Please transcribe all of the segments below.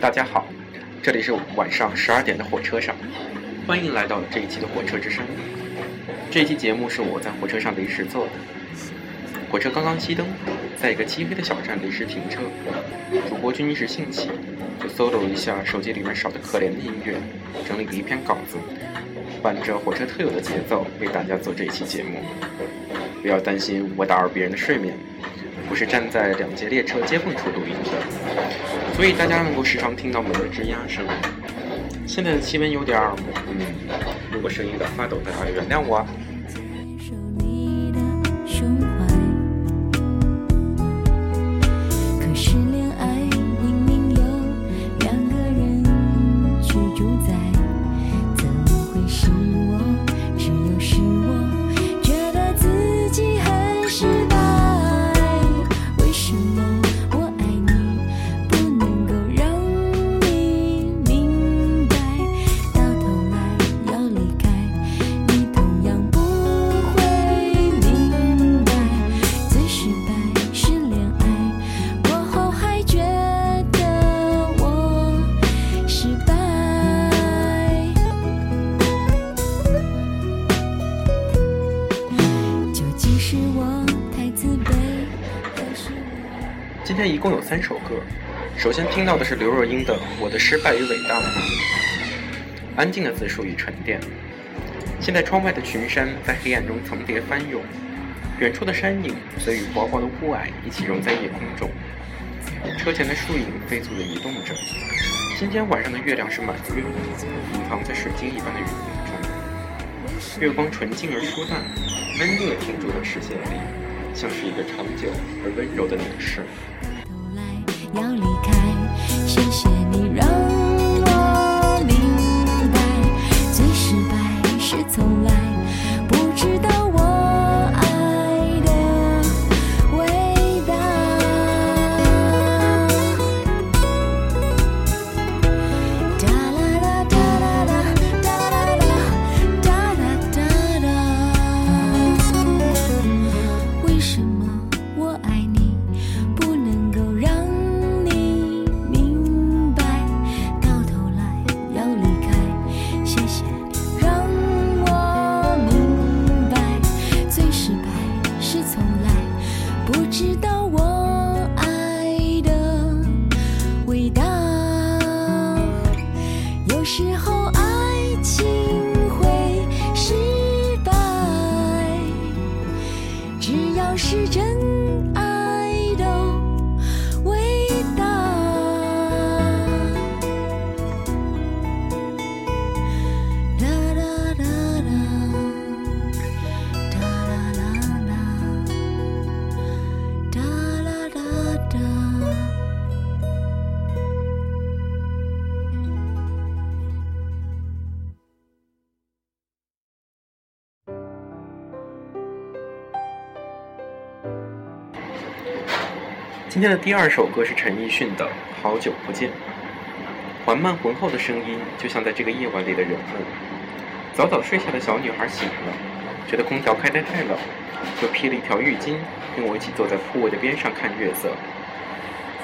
大家好，这里是晚上十二点的火车上，欢迎来到这一期的火车之声。这一期节目是我在火车上临时做的。火车刚刚熄灯，在一个漆黑的小站临时停车。主播君一时兴起，就搜了一下手机里面少得可怜的音乐，整理了一篇稿子，伴着火车特有的节奏为大家做这一期节目。不要担心我打扰别人的睡眠，我是站在两节列车接缝处录音的，所以大家能够时常听到门的吱呀声。现在的气温有点儿，嗯，如果声音有点发抖，大家原谅我。共有三首歌，首先听到的是刘若英的《我的失败与伟大》，安静的自述与沉淀。现在窗外的群山在黑暗中层叠翻涌，远处的山影则与薄薄的雾霭一起融在夜空中，车前的树影飞速地移动着。今天晚上的月亮是满月，隐藏在水晶一般的云影中，月光纯净而舒淡，温热停驻在视线里。像是一个长久而温柔的凝视。今天的第二首歌是陈奕迅的《好久不见》，缓慢浑厚的声音，就像在这个夜晚里的人们。早早睡下的小女孩醒了，觉得空调开得太冷，就披了一条浴巾，跟我一起坐在铺位的边上看月色。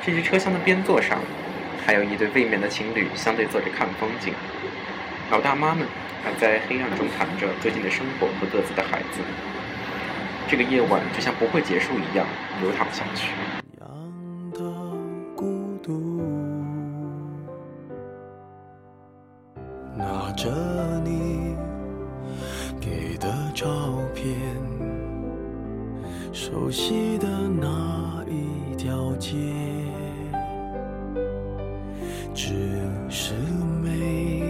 这些车厢的边座上，还有一对未眠的情侣相对坐着看风景。老大妈们还在黑暗中谈着最近的生活和各自的孩子。这个夜晚就像不会结束一样，流淌下去。熟悉的那一条街，只是没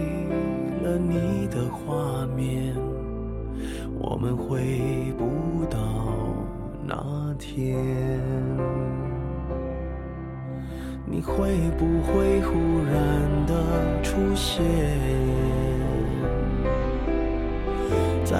了你的画面，我们回不到那天。你会不会忽然的出现？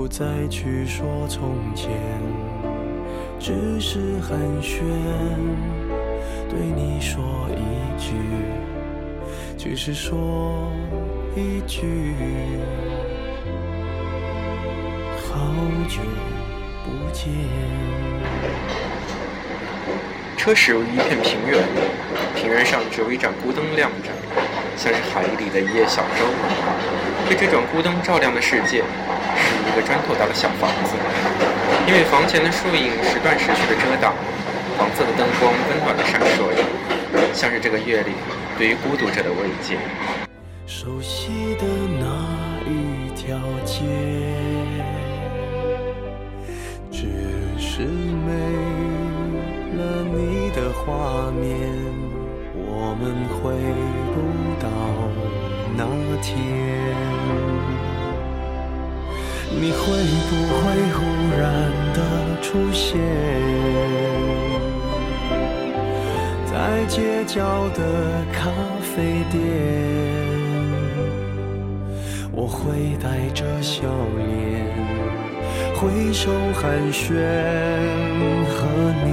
不再去说从前，只是寒暄，对你说一句，只是说一句，好久不见。车驶入一片平原，平原上只有一盏孤灯亮着，像是海里的一叶小舟。被这盏孤灯照亮的世界，是一个砖头大的小房子。因为房前的树影时断时续的遮挡，黄色的灯光温暖的闪烁着，像是这个夜里对于孤独者的慰藉。熟悉的那一条街，只是没了你的画面，我们会天。你会不会忽然的出现，在街角的咖啡店？我会带着笑脸，挥手寒暄，和你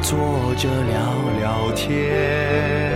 坐着聊聊天。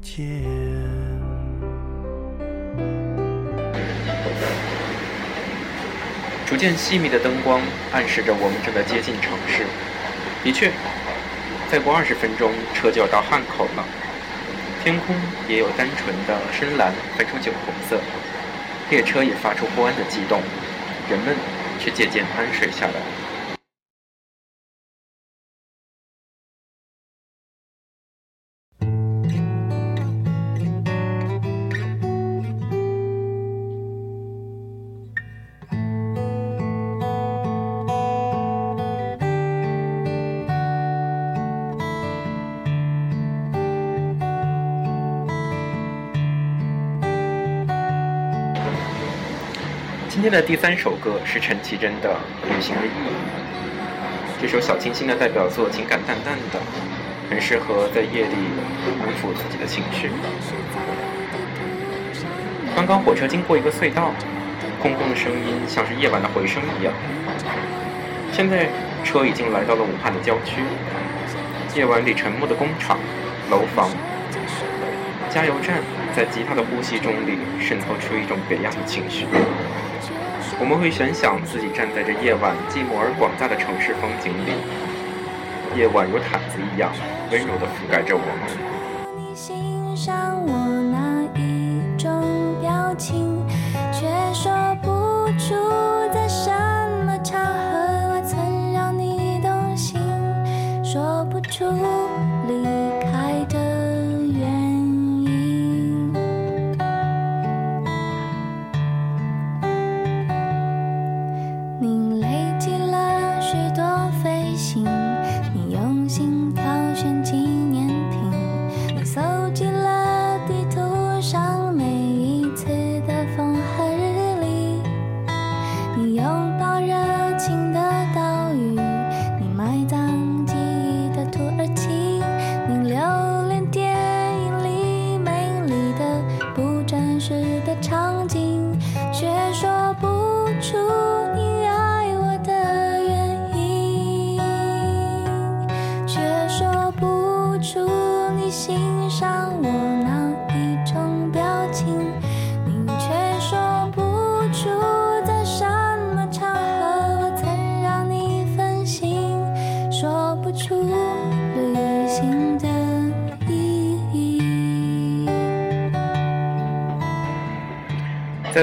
见。逐渐细密的灯光暗示着我们正在接近城市。的确，再过二十分钟，车就要到汉口了。天空也有单纯的深蓝泛出酒红色，列车也发出不安的悸动，人们却渐渐安睡下来。今天的第三首歌是陈绮贞的《旅行的意义》。这首小清新的代表作，情感淡淡的，很适合在夜里安抚自己的情绪。刚刚火车经过一个隧道，空空的声音像是夜晚的回声一样。现在车已经来到了武汉的郊区，夜晚里沉默的工厂、楼房、加油站，在吉他的呼吸中里渗透出一种别样的情绪。我们会悬想自己站在这夜晚寂寞而广大的城市风景里，夜晚如毯子一样温柔地覆盖着我们。你欣赏我哪一种表情，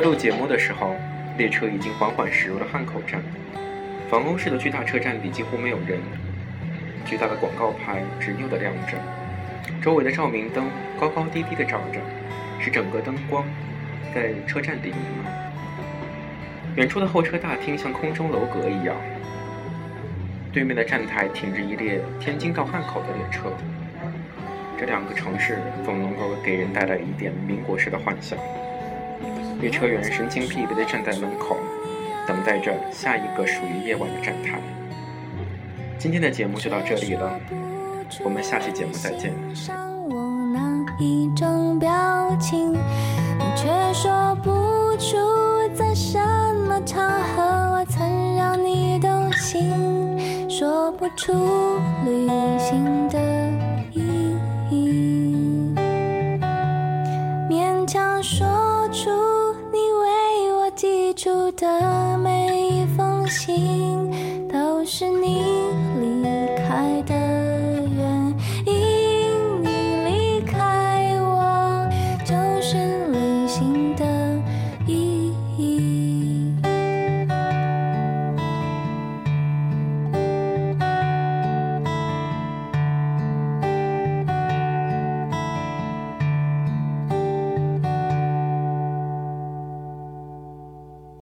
录节目的时候，列车已经缓缓驶入了汉口站。防空式的巨大车站里几乎没有人，巨大的广告牌执拗地亮着，周围的照明灯高高低低地照着，使整个灯光在车站里弥漫。远处的候车大厅像空中楼阁一样，对面的站台停着一列天津到汉口的列车。这两个城市总能够给人带来一点民国式的幻想。列车员神情疲惫地站在门口，等待着下一个属于夜晚的站台。今天的节目就到这里了，我们下期节目再见。我那一种表情，你却说不出在什么场合我曾让你动心，说不出旅行的意义，